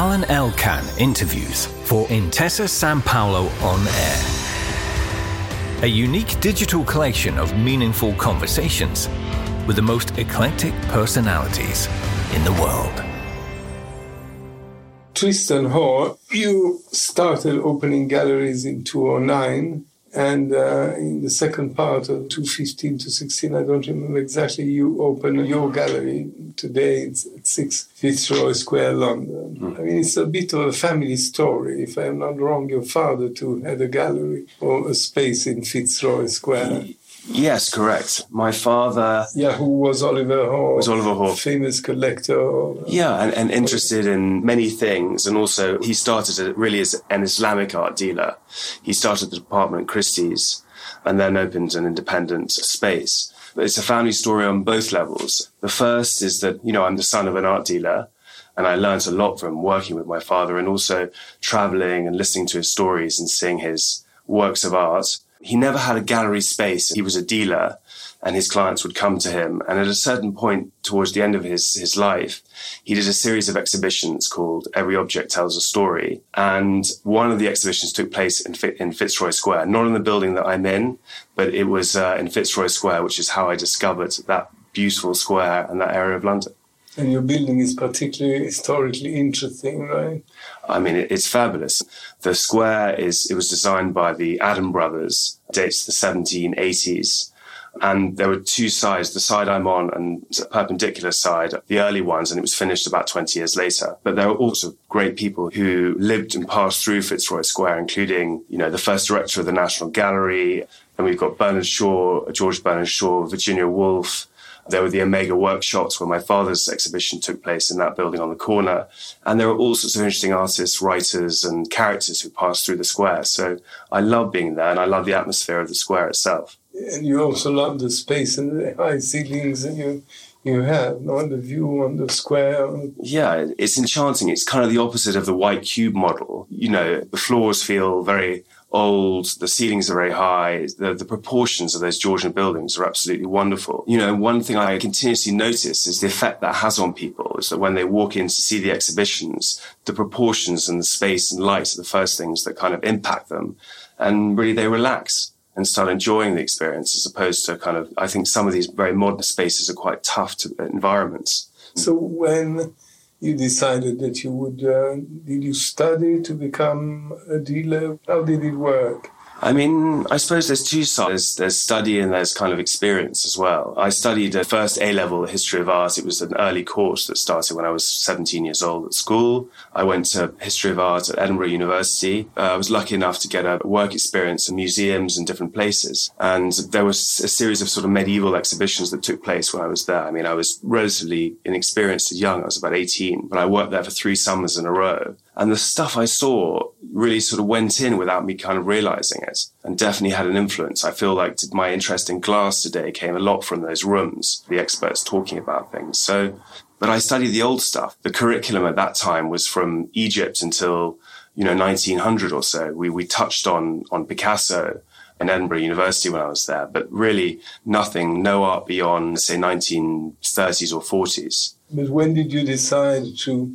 Alain Elkann interviews for Intesa Sanpaolo On Air. A unique digital collection of meaningful conversations with the most eclectic personalities in the world. Tristan Hoare, you started opening galleries in 2009 and uh, in the second part of 215 to 16, I don't remember exactly, you opened your gallery. Today it's at 6 Fitzroy Square, London. Mm. I mean, it's a bit of a family story. If I'm not wrong, your father too had a gallery or a space in Fitzroy Square. Yes, correct. My father. Yeah, who was Oliver Hoare? Was Oliver Hoare famous collector? Uh, yeah, and, and interested in many things, and also he started really as an Islamic art dealer. He started the department Christie's, and then opened an independent space. But it's a family story on both levels. The first is that you know I'm the son of an art dealer. And I learned a lot from working with my father and also traveling and listening to his stories and seeing his works of art he never had a gallery space. He was a dealer and his clients would come to him. And at a certain point towards the end of his, his life, he did a series of exhibitions called Every Object Tells a Story. And one of the exhibitions took place in, in Fitzroy Square, not in the building that I'm in, but it was uh, in Fitzroy Square, which is how I discovered that beautiful square and that area of London. And your building is particularly historically interesting, right? I mean, it's fabulous. The square is, it was designed by the Adam brothers, dates to the 1780s. And there were two sides, the side I'm on and perpendicular side, the early ones, and it was finished about 20 years later. But there were also great people who lived and passed through Fitzroy Square, including, you know, the first director of the National Gallery. And we've got Bernard Shaw, George Bernard Shaw, Virginia Woolf, there were the Omega workshops where my father's exhibition took place in that building on the corner. And there were all sorts of interesting artists, writers, and characters who passed through the square. So I love being there and I love the atmosphere of the square itself. And you also love the space and the high ceilings and you you have no the view on the square yeah it's enchanting it's kind of the opposite of the white cube model you know the floors feel very old. The ceilings are very high. The, the proportions of those Georgian buildings are absolutely wonderful. You know, one thing I continuously notice is the effect that has on people is that when they walk in to see the exhibitions, the proportions and the space and light are the first things that kind of impact them. And really they relax and start enjoying the experience as opposed to kind of, I think some of these very modern spaces are quite tough to environments. So when you decided that you would uh, did you study to become a dealer? How did it work I mean, I suppose there's two sides. There's study and there's kind of experience as well. I studied a first A level history of art. It was an early course that started when I was 17 years old at school. I went to history of art at Edinburgh University. Uh, I was lucky enough to get a work experience in museums and different places. And there was a series of sort of medieval exhibitions that took place when I was there. I mean, I was relatively inexperienced and young. I was about 18, but I worked there for three summers in a row. And the stuff I saw really sort of went in without me kind of realizing it and definitely had an influence. I feel like my interest in glass today came a lot from those rooms, the experts talking about things. So, but I studied the old stuff. The curriculum at that time was from Egypt until, you know, 1900 or so. We, we touched on, on Picasso in Edinburgh University when I was there, but really nothing, no art beyond, say, 1930s or 40s. But when did you decide to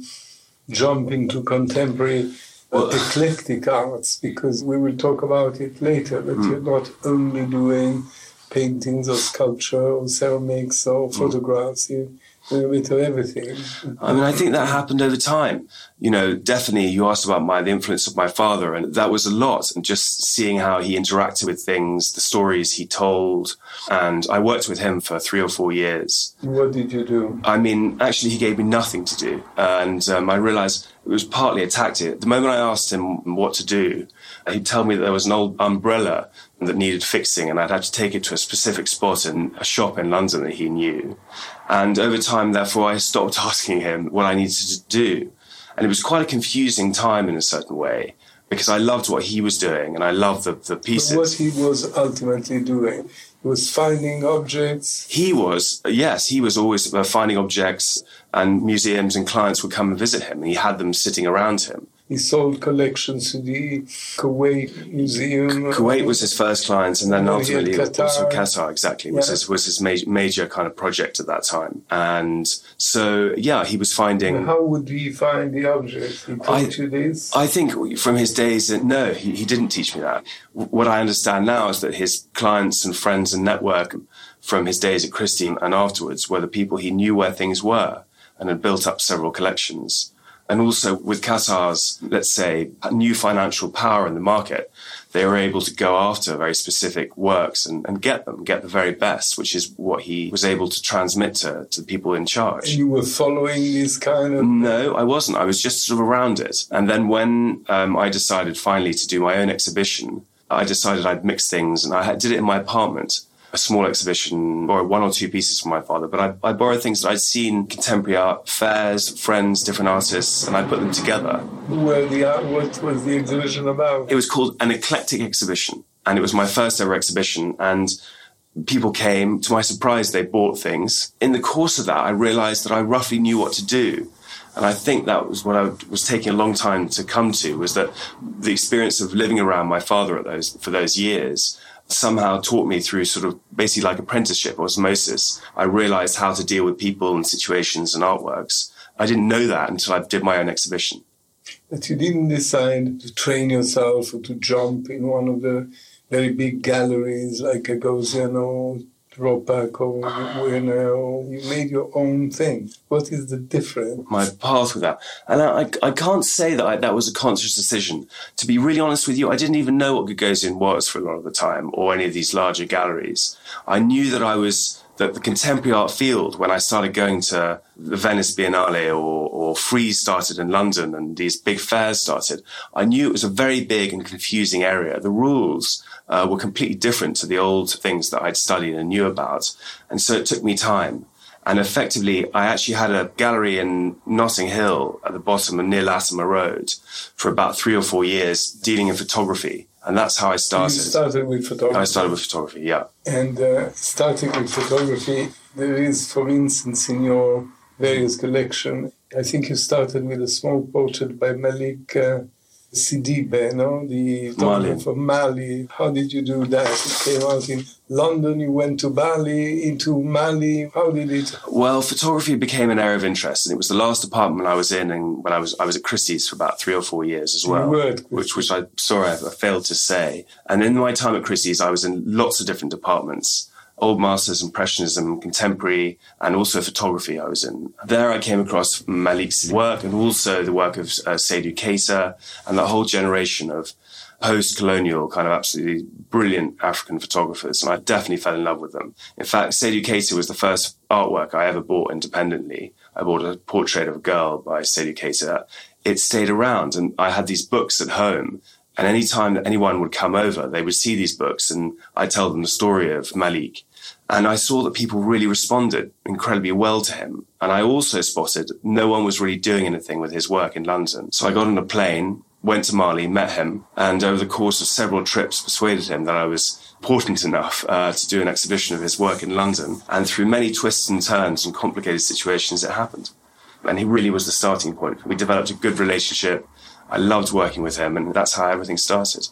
jump into contemporary well, eclectic arts because we will talk about it later that mm. you're not only doing paintings or sculpture or ceramics or mm. photographs you bit of everything. I mean i think that happened over time. You know definitely you asked about my the influence of my father and that was a lot and just seeing how he interacted with things the stories he told and i worked with him for three or four years. What did you do? I mean actually he gave me nothing to do and um, i realized it was partly a tactic. The moment I asked him what to do, he'd tell me that there was an old umbrella that needed fixing and I'd have to take it to a specific spot in a shop in London that he knew. And over time, therefore, I stopped asking him what I needed to do. And it was quite a confusing time in a certain way because I loved what he was doing and I loved the, the pieces. But what he was ultimately doing he was finding objects. He was, yes, he was always uh, finding objects, and museums and clients would come and visit him, and he had them sitting around him. He sold collections to the Kuwait Museum. Kuwait was his first client, and then And ultimately Qatar. also Qatar. Exactly was his was his major, major kind of project at that time. And so yeah, he was finding. How would he find the object? He I- you this? I think from his days, that no, he, he didn't teach me that. What I understand now is that his clients and friends and network from his days at Christie and afterwards were the people he knew where things were and had built up several collections. And also with Qatar's, let's say, new financial power in the market, they were able to go after very specific works and, and get them, get the very best, which is what he was able to transmit to, to the people in charge. and you were following this kind of. No, I wasn't. I was just sort of around it. And then when um, I decided finally to do my own exhibition, I decided I'd mix things and I did it in my apartment. A small exhibition, or one or two pieces from my father, but I, I borrowed things that I'd seen contemporary art fairs, friends, different artists, and I put them together. Where the art, what was the exhibition about? It was called an eclectic exhibition, and it was my first ever exhibition. And people came. To my surprise, they bought things. In the course of that, I realized that I roughly knew what to do. And I think that was what I was taking a long time to come to was that the experience of living around my father at those, for those years somehow taught me through sort of basically like apprenticeship osmosis. I realized how to deal with people and situations and artworks. I didn't know that until I did my own exhibition. That you didn't decide to train yourself or to jump in one of the very big galleries like a Gagosian or Zwirner, or you made your own thing. What is the difference? my path with that. And I, I can't say that I, that was a conscious decision. To be really honest with you, I didn't even know what Gagosian was for a lot of the time or any of these larger galleries. I knew that I was, that the contemporary art field, when I started going to the Venice Biennale or, or Frieze started in London and these big fairs started, I knew it was a very big and confusing area. The rules uh, were completely different to the old things that I'd studied and knew about. And so it took me time. And effectively, I actually had a gallery in Notting Hill at the bottom of near Latimer Road for about three or four years dealing in photography. And that's how I started. You started. with photography. I started with photography, yeah. And uh, starting with photography, there is, for instance, in your various collection, I think you started with a small portrait by Malick uh, Sidibe, no? the photographer of Mali. How did you do that? It came out in London, you went to Bali, into Mali. How did it? Well, photography became an area of interest, and it was the last apartment I was in, and when I was I was at Christie's for about three or four years as well, Christie's. which which I sorry I failed to say. And in my time at Christie's, I was in lots of different departments. Old Masters, Impressionism, Contemporary, and also photography I was in. There I came across Malick's work and also the work of uh, Seydou Keita and that whole generation of post-colonial kind of absolutely brilliant African photographers, and I definitely fell in love with them. In fact, Seydou Keita was the first artwork I ever bought independently. I bought a portrait of a girl by Seydou Keita. It stayed around, and I had these books at home. And any time that anyone would come over, they would see these books, and I tell them the story of Malick. And I saw that people really responded incredibly well to him. And I also spotted no one was really doing anything with his work in London. So I got on a plane, went to Mali, met him, and over the course of several trips persuaded him that I was important enough uh, to do an exhibition of his work in London. And through many twists and turns and complicated situations, it happened. And he really was the starting point. We developed a good relationship. I loved working with him, and that's how everything started.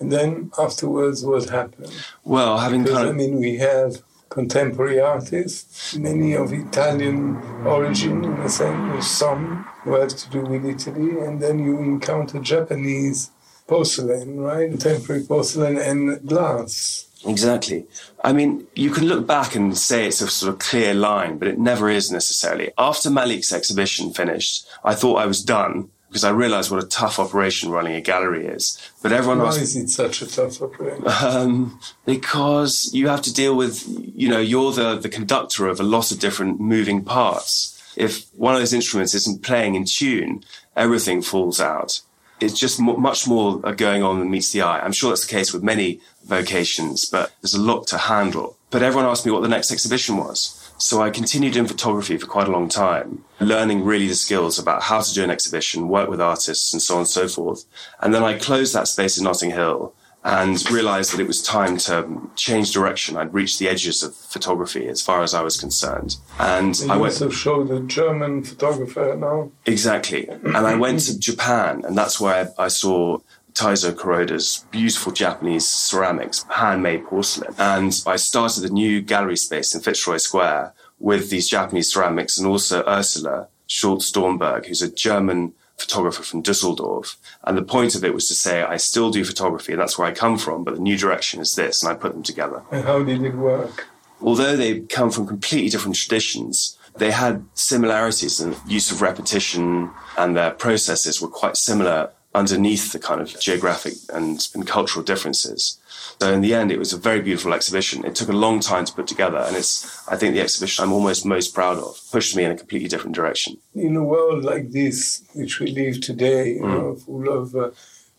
And then afterwards, what happened? Well, having Because, kind I mean, we have contemporary artists, many of Italian origin, in a sense, some who have to do with Italy, and then you encounter Japanese porcelain, right? Contemporary porcelain and glass. Exactly. I mean, you can look back and say it's a sort of clear line, but it never is necessarily. After Malick's exhibition finished, I thought I was done because I realized what a tough operation running a gallery is. But everyone Why asked, is it such a tough operation? um, because you have to deal with, you know, you're the, the conductor of a lot of different moving parts. If one of those instruments isn't playing in tune, everything falls out. It's just mu much more uh, going on than meets the eye. I'm sure that's the case with many vocations, but there's a lot to handle. But everyone asked me what the next exhibition was. So I continued in photography for quite a long time, learning really the skills about how to do an exhibition, work with artists, and so on and so forth. And then I closed that space in Notting Hill and realized that it was time to change direction. I'd reached the edges of photography as far as I was concerned. And I went also show the German photographer now. exactly. And I went to Japan, and that's where I, I saw Taizo Kuroda's beautiful Japanese ceramics, handmade porcelain. And I started a new gallery space in Fitzroy Square with these Japanese ceramics and also Ursula Schulz-Dornburg, who's a German photographer from Dusseldorf. And the point of it was to say, I still do photography, and that's where I come from, but the new direction is this, and I put them together. And how did it work? Although they come from completely different traditions, they had similarities in the use of repetition, and their processes were quite similar underneath the kind of geographic and, and cultural differences. So in the end, it was a very beautiful exhibition. It took a long time to put together, and it's, I think, the exhibition I'm almost most proud of. Pushed me in a completely different direction. In a world like this, which we live today, you Mm. know, full of uh,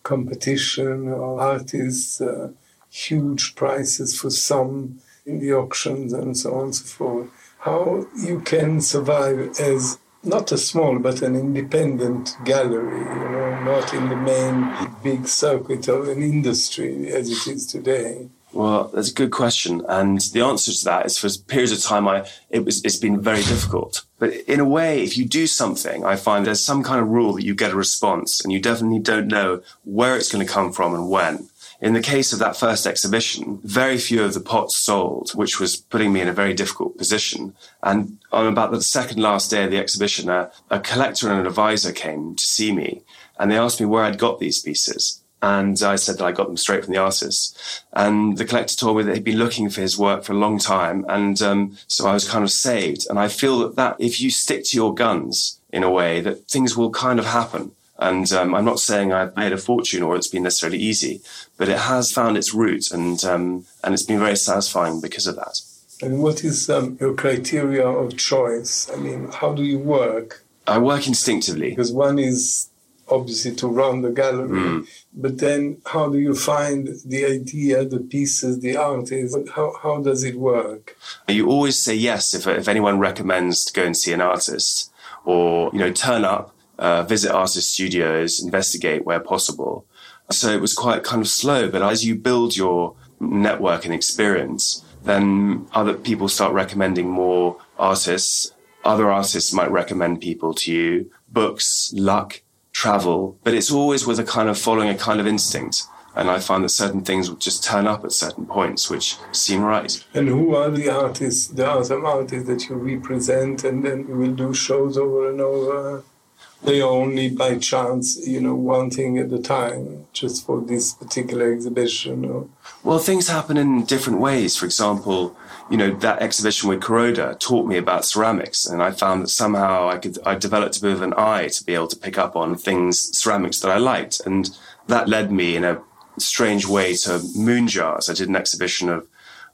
competition, or artists, uh, huge prices for some in the auctions and so on and so forth, how you can survive as not a small but an independent gallery, you know, not in the main big circuit of an industry as it is today. Well, that's a good question, and the answer to that is for periods of time, I it was it's been very difficult. But in a way, if you do something, I find there's some kind of rule that you get a response, and you definitely don't know where it's going to come from and when. In the case of that first exhibition, very few of the pots sold, which was putting me in a very difficult position. And on about the second last day of the exhibition, a, a collector and an advisor came to see me, and they asked me where I'd got these pieces. And I said that I got them straight from the artist. And the collector told me that he'd been looking for his work for a long time. And um, so I was kind of saved. And I feel that, that if you stick to your guns in a way, that things will kind of happen. And um, I'm not saying I've made a fortune or it's been necessarily easy, but it has found its root and, um, and it's been very satisfying because of that. And what is um, your criteria of choice? I mean, how do you work? I work instinctively. Because one is obviously to run the gallery, but then how do you find the idea, the pieces, the artists? How, how does it work? You always say yes if, if anyone recommends to go and see an artist or, you know, turn up, uh, visit artist studios, investigate where possible. So it was quite kind of slow, but as you build your network and experience, then other people start recommending more artists. Other artists might recommend people to you, books, luck, travel, but it's always with a kind of following a kind of instinct. And I find that certain things will just turn up at certain points which seem right. And who are the artists? There are some artists that you represent, and then you will do shows over and over. They are only by chance, you know, one thing at a time, just for this particular exhibition. Or... Well, things happen in different ways. For example, you know, that exhibition with Kuroda taught me about ceramics, and I found that somehow I could, I developed a bit of an eye to be able to pick up on things, ceramics that I liked. And that led me in a strange way to moon jars. I did an exhibition of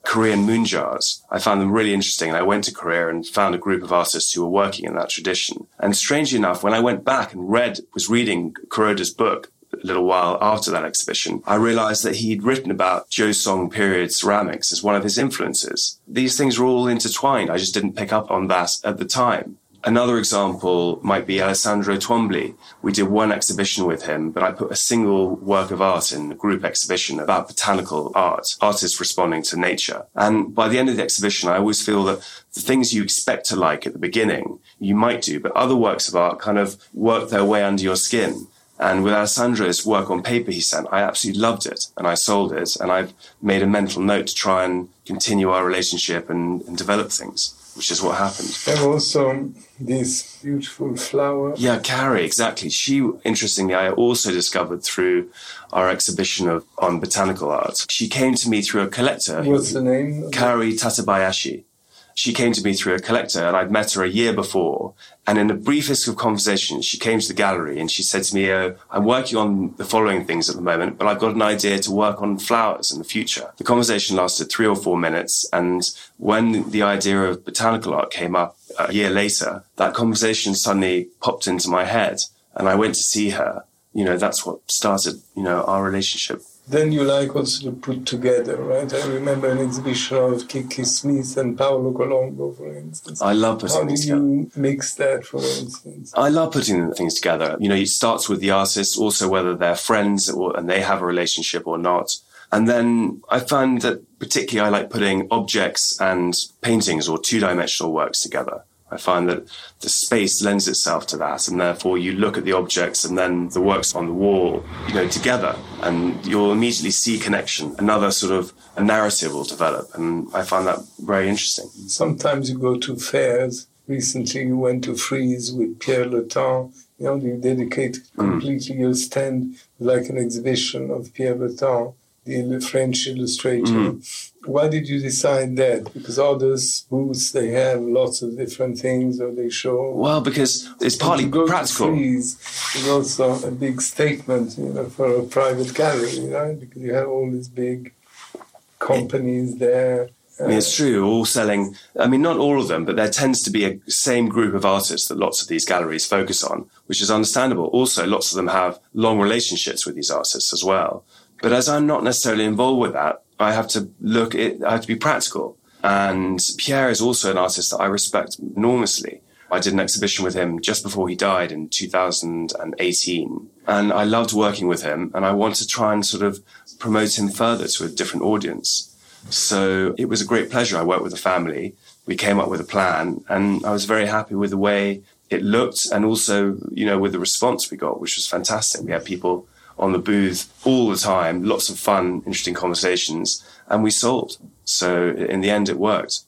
Korean moon jars. I found them really interesting. And I went to Korea and found a group of artists who were working in that tradition. And strangely enough, when I went back and read, was reading Kuroda's book, a little while after that exhibition, I realized that he'd written about Joseon period ceramics as one of his influences. These things were all intertwined. I just didn't pick up on that at the time. Another example might be Alessandro Twombly. We did one exhibition with him, but I put a single work of art in a group exhibition about botanical art, artists responding to nature. And by the end of the exhibition, I always feel that the things you expect to like at the beginning, you might do, but other works of art kind of work their way under your skin. And with Alessandro's work on paper he sent, I absolutely loved it and I sold it. And I've made a mental note to try and continue our relationship and, and develop things, which is what happened. And also this beautiful flower. Yeah, Kaori, exactly. She, interestingly, I also discovered through our exhibition of on botanical art. She came to me through a collector. What's the name? Kaori Tatebayashi. She came to me through a collector and I'd met her a year before. And in the briefest of conversations, she came to the gallery and she said to me, oh, I'm working on the following things at the moment, but I've got an idea to work on flowers in the future. The conversation lasted three or four minutes. And when the idea of botanical art came up a year later, that conversation suddenly popped into my head and I went to see her. You know, that's what started, you know, our relationship. Then you like also to put together, right? I remember an exhibition of Kiki Smith and Paolo Colombo, for instance. I love putting How things together. you mix that, for instance? I love putting things together. You know, it starts with the artist, also whether they're friends or, and they have a relationship or not. And then I found that particularly I like putting objects and paintings or two dimensional works together. I find that the space lends itself to that, and therefore you look at the objects and then the works on the wall, you know, together, and you'll immediately see connection. Another sort of a narrative will develop, and I find that very interesting. Sometimes you go to fairs. Recently, you went to Frieze with Pierre Le-Tan. You know, you dedicate mm. completely mm. your stand like an exhibition of Pierre Le-Tan the French illustrator. Mm. Why did you decide that? Because others booths they have lots of different things or they show. Well, because it's partly practical. Is also a big statement, you know, for a private gallery, right? Because you have all these big companies there. I mean, it's true, all selling. I mean, not all of them, but there tends to be a same group of artists that lots of these galleries focus on, which is understandable. Also, lots of them have long relationships with these artists as well. But as I'm not necessarily involved with that, I have to look it, I have to be practical. And Pierre is also an artist that I respect enormously. I did an exhibition with him just before he died in 2018. And I loved working with him and I want to try and sort of promote him further to a different audience. So it was a great pleasure. I worked with the family. We came up with a plan and I was very happy with the way it looked and also, you know, with the response we got, which was fantastic. We had people on the booth all the time, lots of fun, interesting conversations, and we sold. So in the end, it worked.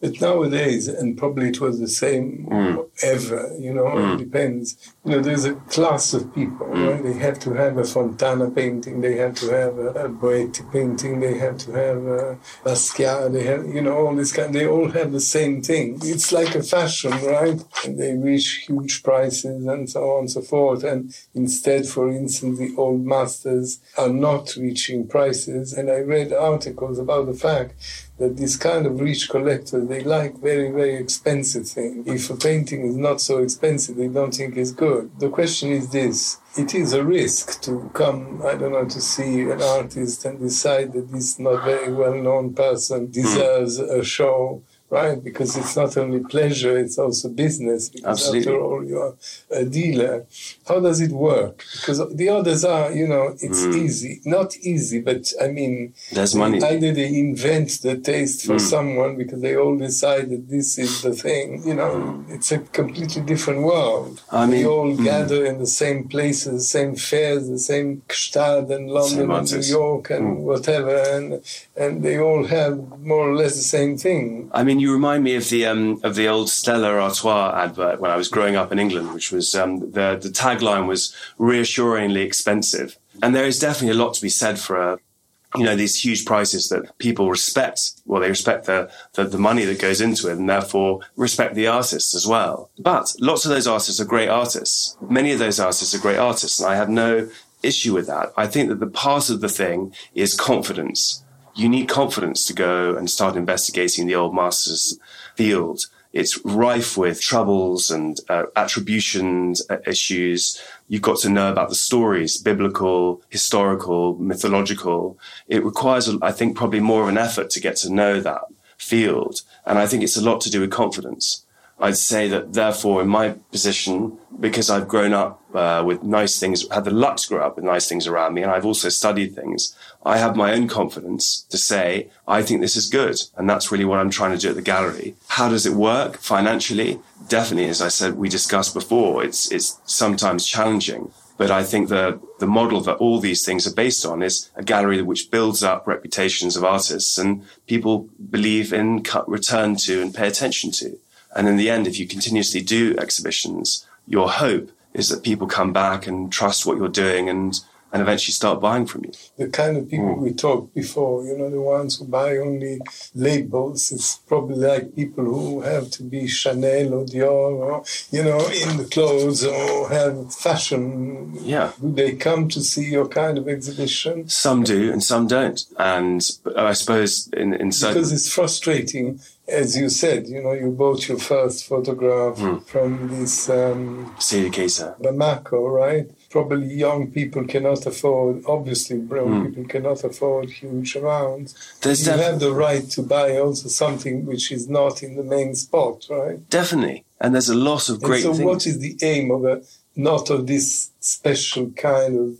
But nowadays, and probably it was the same mm. ever, you know, mm. it depends. You know, there's a class of people, mm. right? They have to have a Fontana painting, they have to have a, a Boetti painting, they have to have a Basquiat, they have, you know, all this kind, they all have the same thing. It's like a fashion, right? And they reach huge prices and so on and so forth. And instead, for instance, the old masters are not reaching prices. And I read articles about the fact that this kind of rich collectors they like very very expensive things if a painting is not so expensive they don't think it's good. The question is this. It is a risk to come i don't know to see an artist and decide that this not very well known person hmm. deserves a show right? Because it's not only pleasure, it's also business. Because Absolutely. after all, you are a dealer. How does it work? Because the others are, you know, it's mm. easy. Not easy, but I mean, there's money. Either they invent the taste for mm. someone because they all decide that this is the thing. You know, mm. it's a completely different world. I mean, we all mm. gather in the same places, the same fairs, the same Gstaad and London and New York and mm. whatever, and and they all have more or less the same thing. I mean you remind me of the um, of the old Stella Artois advert when I was growing up in England, which was um, the the tagline was reassuringly expensive, and there is definitely a lot to be said for a you know these huge prices that people respect well they respect the, the, the money that goes into it and therefore respect the artists as well. But lots of those artists are great artists. Many of those artists are great artists and i have no issue with that. I think that the part of the thing is confidence you need confidence to go and start investigating the old masters field. It's rife with troubles and uh, attributions uh, issues. You've got to know about the stories, biblical, historical, mythological. It requires, I think, probably more of an effort to get to know that field. And I think it's a lot to do with confidence. I'd say that therefore, in my position, because I've grown up uh, with nice things, had the luck to grow up with nice things around me, and I've also studied things, I have my own confidence to say, I think this is good. And that's really what I'm trying to do at the gallery. How does it work financially? Definitely, as I said, we discussed before, it's, it's sometimes challenging. But I think the, the model that all these things are based on is a gallery which builds up reputations of artists and people believe in, return to and pay attention to. And in the end, if you continuously do exhibitions, your hope is that people come back and trust what you're doing and and eventually start buying from you. The kind of people mm. we talked before, you know, the ones who buy only labels, it's probably like people who have to be Chanel or Dior or, you know, in the clothes or have fashion. Yeah. Do they come to see your kind of exhibition? Some do and some don't. And I suppose in, in certain... Because it's frustrating as you said, you know, you bought your first photograph mm. from this um, Bamako, right? Probably young people cannot afford. Obviously, brown mm. people cannot afford huge amounts. There's you def- have the right to buy also something which is not in the main spot, right? Definitely, and there's a lot of great. And so, things. what is the aim of a not of this special kind of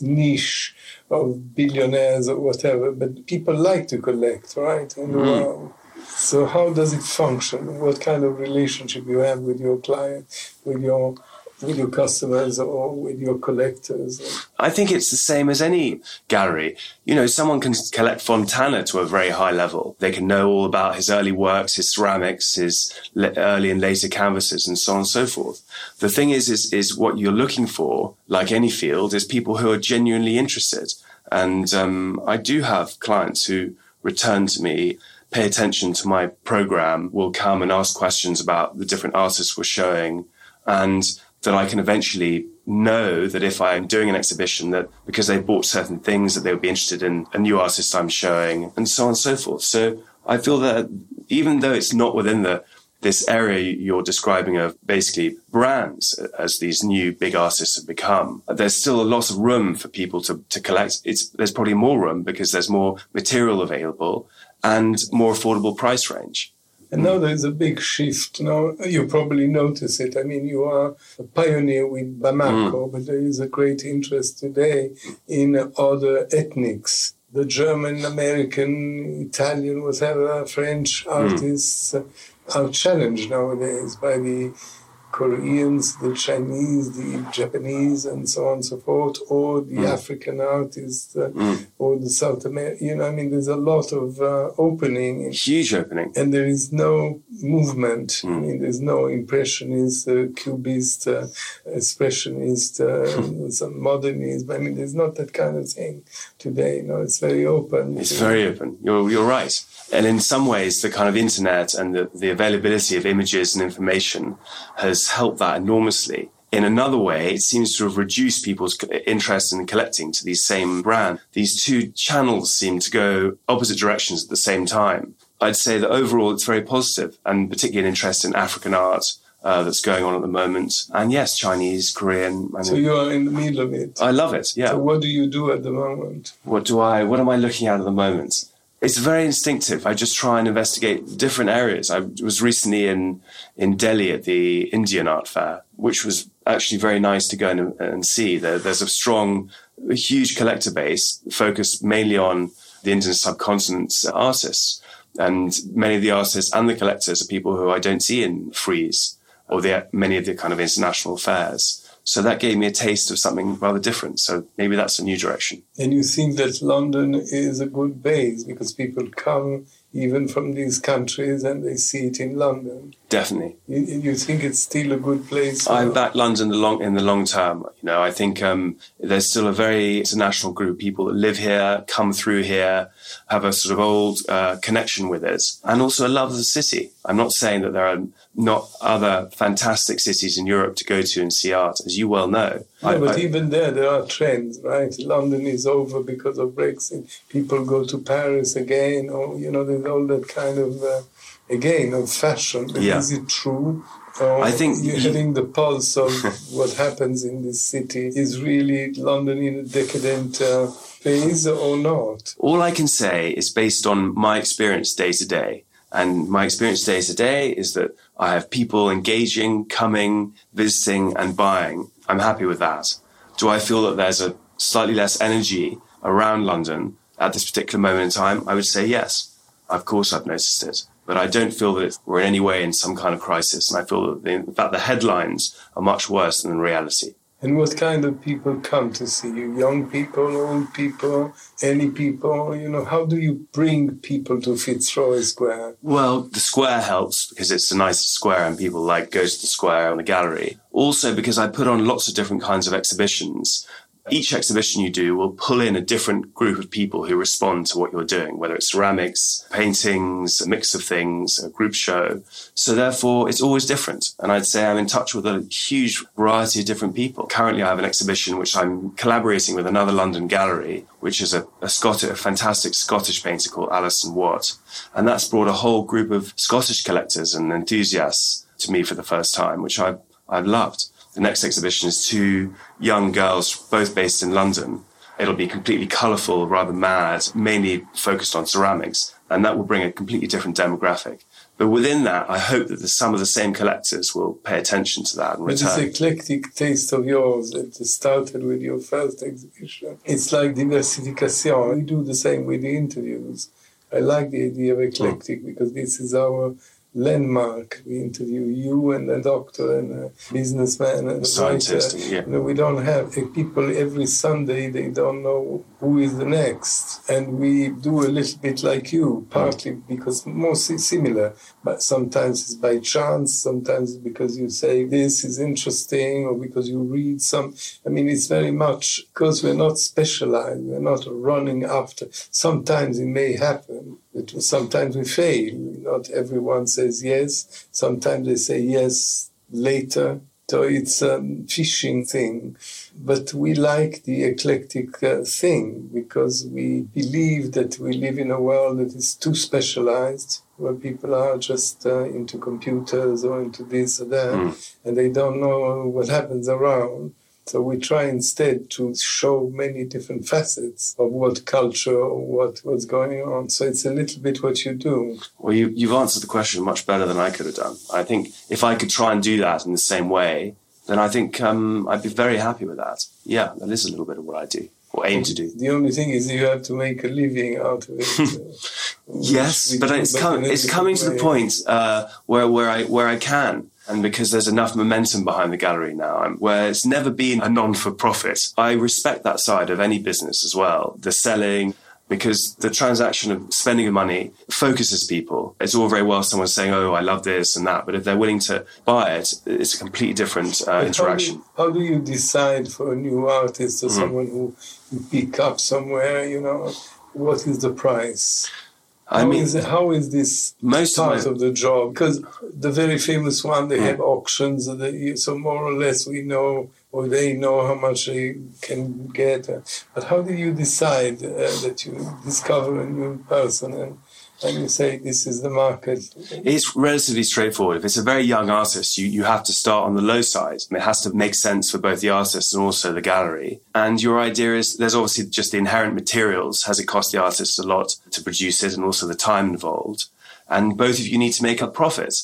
niche of billionaires or whatever, but people like to collect, right? In the mm. world. So how does it function? What kind of relationship you have with your client, with your with your customers or with your collectors? I think it's the same as any gallery. You know, someone can collect Fontana to a very high level. They can know all about his early works, his ceramics, his early and later canvases, and so on and so forth. The thing is, is, is what you're looking for, like any field, is people who are genuinely interested. And um, I do have clients who return to me pay attention to my program will come and ask questions about the different artists we're showing and that I can eventually know that if I'm doing an exhibition that because they bought certain things that they would be interested in a new artist I'm showing and so on and so forth. So I feel that even though it's not within the this area you're describing of basically brands as these new big artists have become, there's still a lot of room for people to, to collect. It's, there's probably more room because there's more material available and more affordable price range. And now there's a big shift. Now you probably notice it. I mean, you are a pioneer with Bamako, mm. but there is a great interest today in other ethnics. The German, American, Italian, whatever, French mm. artists mm. are challenged nowadays by the Koreans, the Chinese, the Japanese, and so on and so forth, or the mm. African artists, uh, mm. or the South American. You know, I mean, there's a lot of uh, opening. Huge opening. And there is no movement. Mm. I mean, there's no impressionist, uh, cubist, uh, expressionist, uh, some modernism. I mean, there's not that kind of thing today. You know, it's very open. It's very open. You're, you're right. And in some ways, the kind of internet and the, the availability of images and information has helped that enormously. In another way, it seems to have reduced people's interest in collecting to these same brand. These two channels seem to go opposite directions at the same time. I'd say that overall it's very positive and particularly an interest in African art uh, that's going on at the moment. And yes, Chinese, Korean. I so you are in the middle of it. I love it. Yeah. So what do you do at the moment? What do I? What am I looking at at the moment? It's very instinctive. I just try and investigate different areas. I was recently in in Delhi at the Indian Art Fair, which was actually very nice to go and, and see. There, there's a strong, a huge collector base focused mainly on the Indian subcontinent artists, and many of the artists and the collectors are people who I don't see in Frieze or the, many of the kind of international fairs. So that gave me a taste of something rather different. So maybe that's a new direction. And you think that London is a good base because people come even from these countries and they see it in London. Definitely. You, you think it's still a good place? I'm back London the long, in the long term. You know, I think um, there's still a very international group of people that live here, come through here, have a sort of old uh, connection with it, and also a love of the city. I'm not saying that there are not other fantastic cities in Europe to go to and see art, as you well know. Yeah, I, but I, even there, there are trends, right? London is over because of Brexit. People go to Paris again, or you know, there's all that kind of uh, again of fashion. Yeah. Is it true? Or I think you're hitting the pulse of what happens in this city. Is really London in a decadent uh, phase or not? All I can say is based on my experience day to day. And my experience day to day is that I have people engaging, coming, visiting, and buying. I'm happy with that. Do I feel that there's a slightly less energy around London at this particular moment in time? I would say yes. Of course, I've noticed it. But I don't feel that we're in any way in some kind of crisis. And I feel that, the, in fact, the headlines are much worse than the reality. And what kind of people come to see you? Young people, old people, any people? You know, how do you bring people to Fitzroy Square? Well, the square helps because it's a nice square and people like go to the square and the gallery. Also because I put on lots of different kinds of exhibitions each exhibition you do will pull in a different group of people who respond to what you're doing, whether it's ceramics, paintings, a mix of things, a group show. So therefore, it's always different. And I'd say I'm in touch with a huge variety of different people. Currently, I have an exhibition which I'm collaborating with another London gallery, which is a, a Scottish, a fantastic Scottish painter called Alison Watt. And that's brought a whole group of Scottish collectors and enthusiasts to me for the first time, which I've, I've loved. The next exhibition is two young girls, both based in London. It'll be completely colourful, rather mad, mainly focused on ceramics, and that will bring a completely different demographic. But within that, I hope that the, some of the same collectors will pay attention to that and But return. this eclectic taste of yours that started with your first exhibition, it's like diversification. We do the same with the interviews. I like the idea of eclectic hmm. because this is our landmark. We interview you and a doctor and a businessman and a Scientist, writer. yeah. You know, we don't have uh, people every Sunday, they don't know who is the next. And we do a little bit like you, partly because mostly similar, but sometimes it's by chance, sometimes because you say this is interesting or because you read some. I mean, it's very much because we're not specialized, we're not running after. Sometimes it may happen, but sometimes we fail. Not everyone says yes. Sometimes they say yes later. So it's a fishing thing. But we like the eclectic uh, thing because we believe that we live in a world that is too specialized, where people are just uh, into computers or into this or that, and they don't know what happens around. So we try instead to show many different facets of what culture or what what's going on. So it's a little bit what you do. Well, you, you've answered the question much better than I could have done. I think if I could try and do that in the same way, then I think um, I'd be very happy with that. Yeah, that is a little bit of what I do or aim to do. The only thing is you have to make a living out of it. Yes, but it's com- it's coming to the point uh, where where I where I can, and because there's enough momentum behind the gallery now, where it's never been a non for profit. I respect that side of any business as well. The selling. Because the transaction of spending of money focuses people. It's all very well someone saying, "Oh, I love this and that," but if they're willing to buy it, it's a completely different uh, interaction. How do, how do you decide for a new artist or Mm-hmm. someone who you pick up somewhere? You know, what is the price? I How mean, is how is this most of part my- of the job? Because the very famous one, they Mm. have auctions, and they, so more or less we know or they know how much they can get. But how do you decide uh, that you discover a new person and, and you say this is the market? It's relatively straightforward. If it's a very young artist, you, you have to start on the low side. And it has to make sense for both the artist and also the gallery. And your idea is there's obviously just the inherent materials. Has it cost the artist a lot to produce it and also the time involved? And both of you need to make up profit.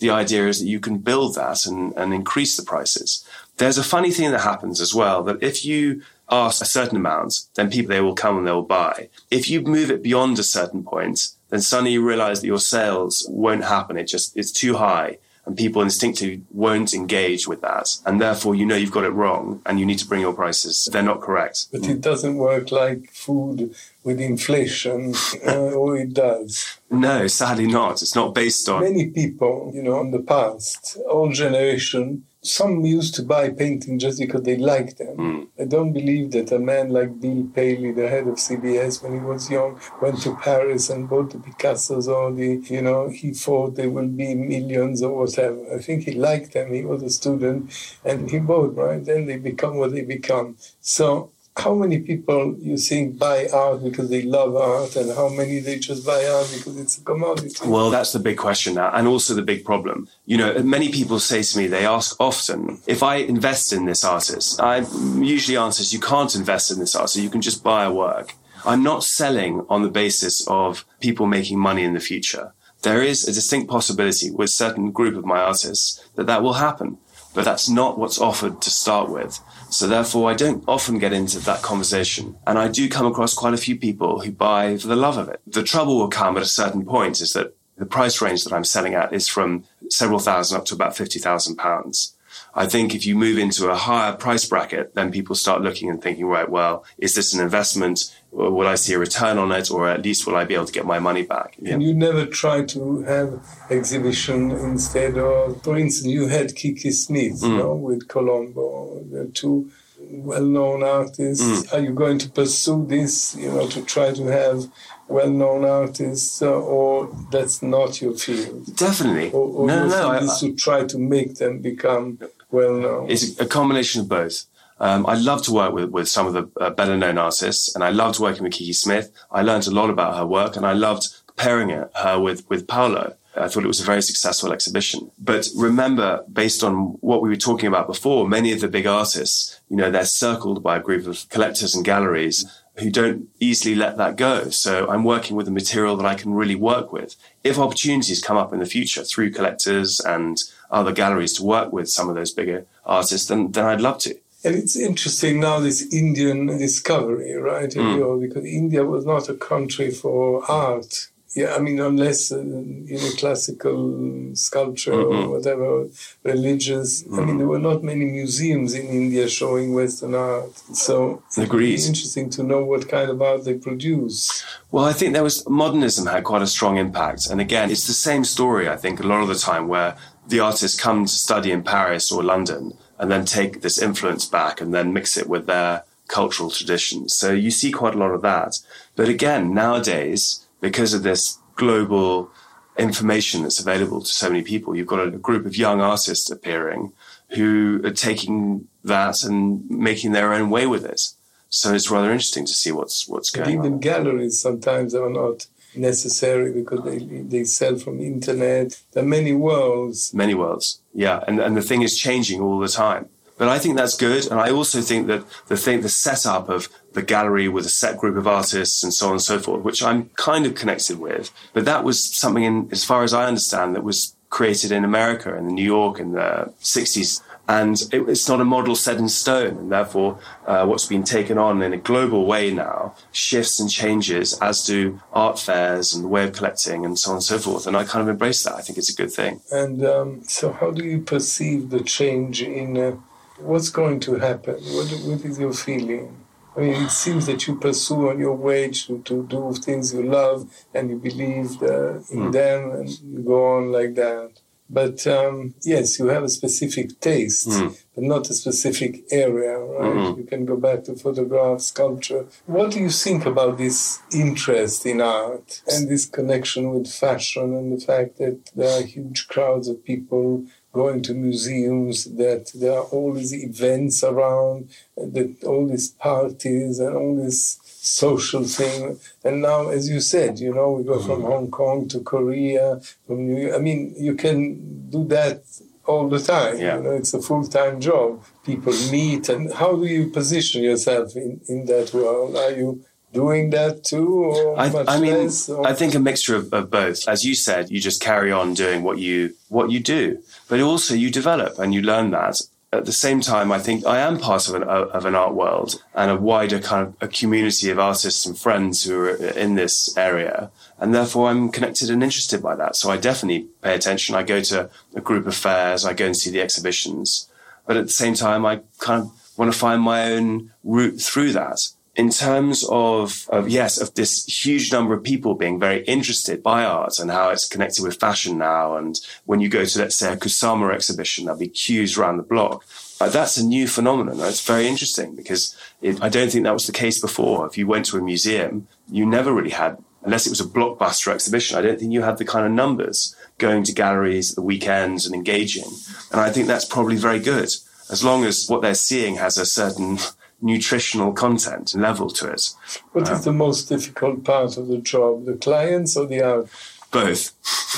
The idea is that you can build that and, and increase the prices. There's a funny thing that happens as well that if you ask a certain amount, then people they will come and they will buy. If you move it beyond a certain point, then suddenly you realize that your sales won't happen. It just it's too high and people instinctively won't engage with that. And therefore you know you've got it wrong and you need to bring your prices. They're not correct. But it doesn't work like food with inflation, uh, or it does. No, sadly not. It's not based on Many people, you know, in the past, old generation, some used to buy paintings just because they liked them. Hmm. I don't believe that a man like Bill Paley, the head of CBS, when he was young, went to Paris and bought the Picassos or the, you know, he thought there will be millions or whatever. I think he liked them. He was a student and he bought, right? Then they become what they become. So how many people you think buy art because they love art and how many they just buy art because it's a commodity? Well, that's the big question now, and also the big problem. You know, many people say to me, they ask often, if I invest in this artist, I usually answer, you can't invest in this artist, you can just buy a work. I'm not selling on the basis of people making money in the future. There is a distinct possibility with certain group of my artists that that will happen, but that's not what's offered to start with. So therefore, I don't often get into that conversation. And I do come across quite a few people who buy for the love of it. The trouble will come at a certain point is that the price range that I'm selling at is from several thousand up to about fifty thousand pounds. I think if you move into a higher price bracket, then people start looking and thinking, right, well, is this an investment? Or will I see a return on it? Or at least will I be able to get my money back? Yeah. And you never try to have exhibition instead of, for instance, you had Kiki Smith, Mm. you know, with Colombo, the two well-known artists. Mm. Are you going to pursue this, you know, to try to have well-known artists, uh, or that's not your field? Definitely. Or, or no, your no, field I- is to try to make them become well-known? It's a combination of both. Um, I love to work with, with some of the uh, better known artists, and I loved working with Kiki Smith. I learned a lot about her work, and I loved pairing it, her with, with Paolo. I thought it was a very successful exhibition. But remember, based on what we were talking about before, many of the big artists, you know, they're circled by a group of collectors and galleries, who don't easily let that go. So I'm working with the material that I can really work with. If opportunities come up in the future through collectors and other galleries to work with some of those bigger artists, then, then I'd love to. And it's interesting now this Indian discovery, right? Mm. Because India was not a country for art yeah, I mean, unless uh, you know classical sculpture mm-hmm. or whatever, religious. Mm-hmm. I mean, there were not many museums in India showing Western art. So Agreed. it's interesting to know what kind of art they produce. Well, I think there was modernism had quite a strong impact, and again, it's the same story. I think a lot of the time where the artists come to study in Paris or London and then take this influence back and then mix it with their cultural traditions. So you see quite a lot of that. But again, nowadays because of this global information that's available to so many people. You've got a, group of young artists appearing who are taking that and making their own way with it. So it's rather interesting to see what's what's going even on. Even galleries sometimes are not necessary because they they sell from the internet. There are many worlds. Many worlds, yeah, and and the thing is changing all the time. But I think that's good, and I also think that the thing, the setup of the gallery with a set group of artists and so on and so forth, which I'm kind of connected with. But that was something, in, as far as I understand, that was created in America in New York in the 60s. And it, it's not a model set in stone. And therefore, uh, what's been taken on in a global way now shifts and changes, as do art fairs and the way of collecting and so on and so forth. And I kind of embrace that. I think it's a good thing. And um, so, how do you perceive the change in uh, what's going to happen? What, what is your feeling? I mean, it seems that you pursue on your way to, to do things you love and you believe uh, in mm. them and you go on like that. But um, yes, you have a specific taste, mm. but not a specific area, right? Mm-hmm. You can go back to photograph, sculpture. What do you think about this interest in art and this connection with fashion and the fact that there are huge crowds of people going to museums, that there are all these events around, that all these parties and all this social thing. And now, as you said, you know, we go from mm-hmm. Hong Kong to Korea, from New York. I mean, you can do that all the time. Yeah. You know, it's a full time job. People meet, and how do you position yourself in, in that world? Are you doing that too I, I, mean less, i think a mixture of, of, both as you said you just carry on doing what you what you do but also you develop and you learn that at the same time i think i am part of an, uh, of an art world and a wider kind of a community of artists and friends who are in this area. And therefore i'm connected and interested by that. So i definitely pay attention. I go to a group of fairs. I go and see the exhibitions. But at the same time i kind of want to find my own route through that in terms of, of, yes, of this huge number of people being very interested by art and how it's connected with fashion now. And when you go to, let's say, a Kusama exhibition, there'll be queues around the block. Uh, that's a new phenomenon. It's very interesting because it, I don't think that was the case before. If you went to a museum, you never really had, unless it was a blockbuster exhibition, I don't think you had the kind of numbers going to galleries at the weekends and engaging. And I think that's probably very good. As long as what they're seeing has a certain nutritional content level to it. What um, is the most difficult part of the job, the clients or the art? Both.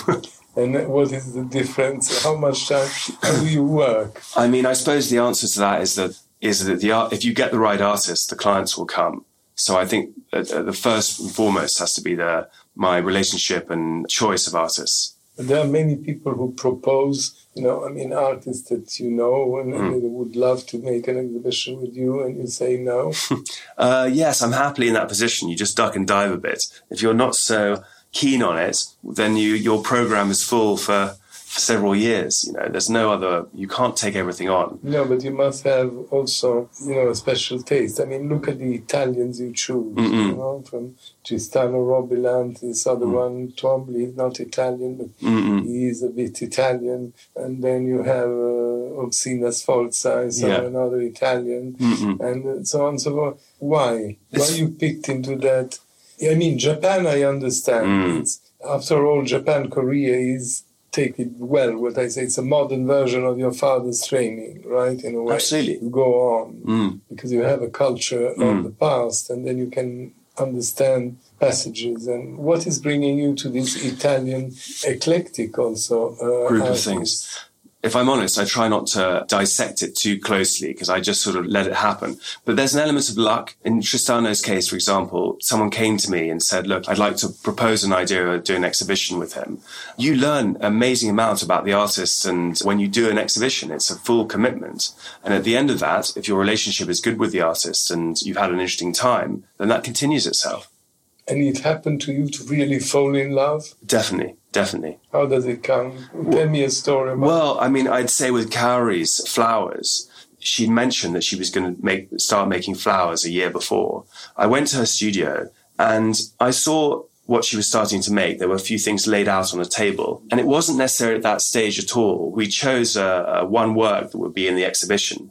and what is the difference? How much time do you work? I mean, I suppose the answer to that is that is that the art, if you get the right artist, the clients will come. So I think the first and foremost has to be the my relationship and choice of artists. There are many people who propose you know, I mean, artists that you know and mm. they would love to make an exhibition with you, and you say no? uh, yes, I'm happily in that position. You just duck and dive a bit. If you're not so keen on it, then you your program is full for for several years. You know, there's no other. You can't take everything on. No, but you must have also, you know, a special taste. I mean, look at the Italians you choose. Mm-mm. You know, from Tristano Robilant, this other mm. one, Twombly. He's not Italian, but Mm-mm. he is a bit Italian. And then you have uh, Orsina Sforza, so yeah. another Italian, Mm-mm. and so on and so forth. Why? It's... Why you picked into that? I mean, Japan, I understand. Mm. After all, Japan, Korea is take it well. What I say, it's a modern version of your father's training, right? In a way, absolutely. You go on mm. because you have a culture mm. of the past, and then you can understand passages. And what is bringing you to this Italian eclectic also uh, group of things? If I'm honest, I try not to dissect it too closely because I just sort of let it happen. But there's an element of luck. In Tristano's case, for example, someone came to me and said, look, I'd like to propose an idea of doing an exhibition with him. You learn amazing amount about the artist. And when you do an exhibition, it's a full commitment. And at the end of that, if your relationship is good with the artist and you've had an interesting time, then that continues itself. And it happened to you to really fall in love? Definitely. Definitely. How does it come? Tell me a story. well, I mean, I'd say with Kaori's flowers, she mentioned that she was going to make start making flowers a year before. I went to her studio and I saw what she was starting to make. There were a few things laid out on a table, and it wasn't necessarily at that stage at all. We chose a one work that would be in the exhibition.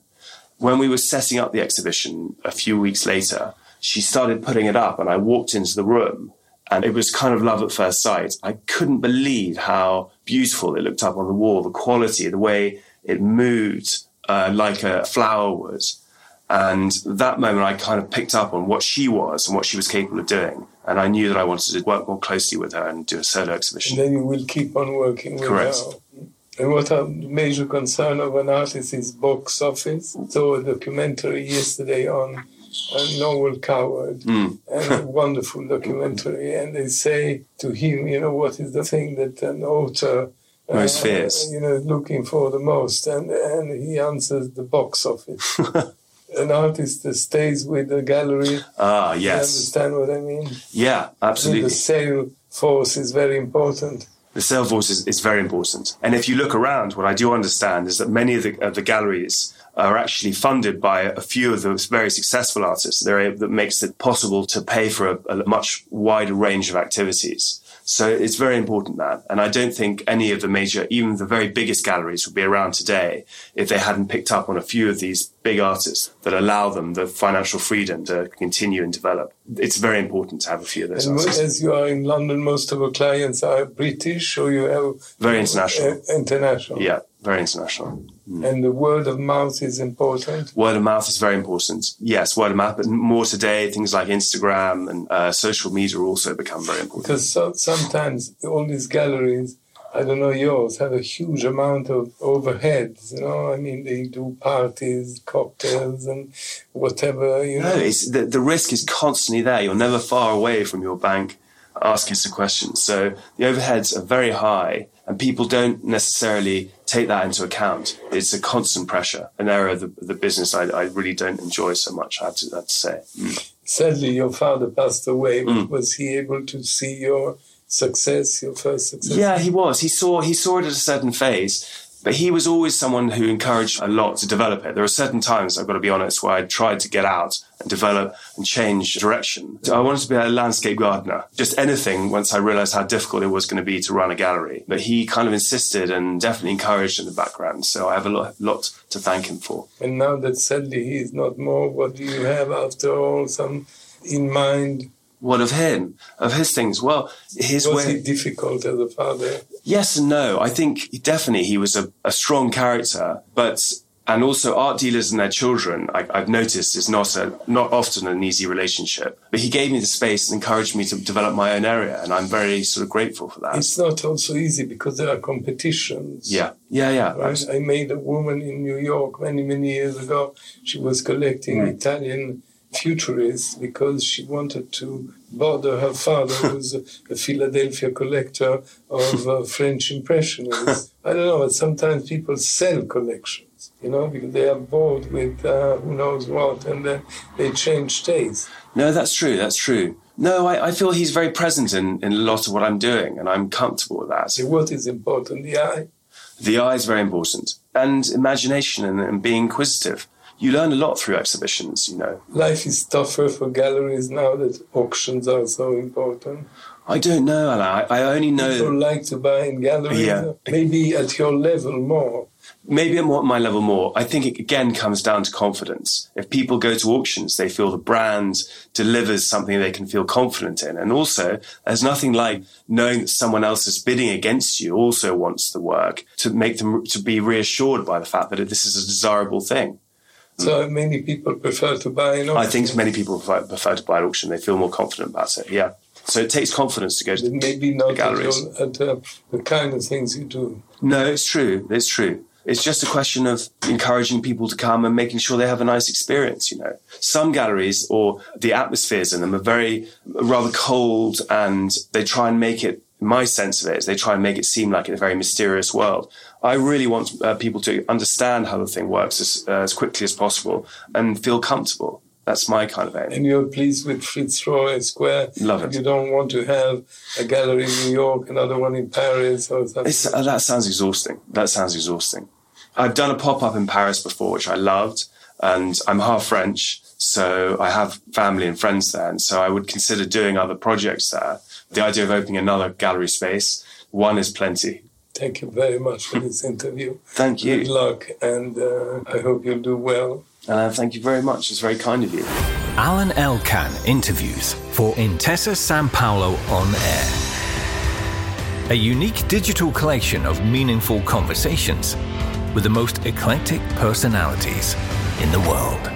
When we were setting up the exhibition a few weeks later, she started putting it up, and I walked into the room and it was kind of love at first sight. I couldn't believe how beautiful it looked up on the wall, the quality, the way it moved uh, like a flower would. And that moment, I kind of picked up on what she was and what she was capable of doing. And I knew that I wanted to work more closely with her and do a solo exhibition. And then you will keep on working with Correct. her. And what a major concern of an artist is box office. So a documentary yesterday on a Noel Coward, Mm. and a wonderful documentary. And they say to him, you know, what is the thing that an author uh, Most fears. you know, looking for the most? And and he answers the box office. an artist that stays with the gallery. Ah, You yes. understand what I mean? Yeah, I mean, absolutely. the sale force is very important. The sales force is, is very important. And if you look around, what I do understand is that many of the, of the galleries are actually funded by a few of the very successful artists. They're able, that makes it possible to pay for a, a much wider range of activities. So it's very important that. And I don't think any of the major, even the very biggest galleries would be around today if they hadn't picked up on a few of these big artists that allow them the financial freedom to continue and develop. It's very important to have a few of those And artists. as you are in London, most of our clients are British, or you have Very international. uh, international. Yeah, very international. And the word of mouth is important. Word of mouth is very important. Yes, word of mouth, but more today, things like Instagram and uh, social media also become very important. Because so, sometimes all these galleries, I don't know yours, have a huge amount of overheads. You know, I mean, they do parties, cocktails, and whatever. You No, know, it's, the, the risk is constantly there. You're never far away from your bank asking some questions. So the overheads are very high, and people don't necessarily take that into account. It's a constant pressure, an area of the, the business I, I really don't enjoy so much, I have to, I have to say. Mm. sadly, your father passed away. Mm. was he able to see your success, your first success? Yeah, he was. He saw he saw it at a certain phase, but he was always someone who encouraged a lot to develop it. There are certain times I've got to be honest where I tried to get out and develop and change direction. I wanted to be a landscape gardener, just anything. Once I realized how difficult it was going to be to run a gallery, but he kind of insisted and definitely encouraged in the background. So I have a lot, lot to thank him for. And now that sadly he is not more, what do you have after all? Some in mind? What of him? Of his things? Well, his Was way. he difficult as a father? Yes and no. I think definitely he was a, a strong character, but and also art dealers and their children, I, I've noticed is not a not often an easy relationship. But he gave me the space and encouraged me to develop my own area, and I'm very sort of grateful for that. It's not also easy because there are competitions. yeah, yeah, yeah. Right? I made a woman in New York many, many years ago. She was collecting Mm. Italian futurists because she wanted to bother her father, who's a, Philadelphia collector of uh, French Impressionists. I don't know, but sometimes people sell collections, you know, because they are bored with uh, who knows what, and then they change taste. No, that's true. That's true. No, I, I feel he's very present in, in a lot of what I'm doing, and I'm comfortable with that. So what is important? The eye. The eye is very important, and imagination and, and being inquisitive. You learn a lot through exhibitions, you know. Life is tougher for galleries now that auctions are so important. I don't know, Alain. I, I only know. People like to buy in galleries, Yeah. maybe at your level more. maybe at my level more. I think it again comes down to confidence. If people go to auctions, they feel the brand delivers something they can feel confident in. And also, there's nothing like knowing that someone else is bidding against you also wants the work to make them to be reassured by the fact that this is a desirable thing. So many people prefer to buy an auction. I think many people prefer, prefer to buy at auction. They feel more confident about it. Yeah. So it takes confidence to go to maybe not at, galleries. your, at uh, the kind of things you do. No, it's true. It's true. It's just a question of encouraging people to come and making sure they have a nice experience, you know. Some galleries or the atmospheres in them are very rather cold and they try and make it my sense of it is they try and make it seem like in a very mysterious world. I really want uh, people to understand how the thing works as, uh, as quickly as possible and feel comfortable. That's my kind of aim. And you're pleased with Fitzroy Square. Love it. You don't want to have a gallery in New York, another one in Paris, or something. Uh, that sounds exhausting. That sounds exhausting. I've done a pop up in Paris before, which I loved, and I'm half French, so I have family and friends there, and so I would consider doing other projects there. The idea of opening another gallery space, one is plenty. Thank you very much for this interview. Thank you. Good luck, and uh, I hope you'll do well. Uh, thank you very much. It's very kind of you. Alain Elkann interviews for Intesa Sanpaolo on Air. A unique digital collection of meaningful conversations with the most eclectic personalities in the world.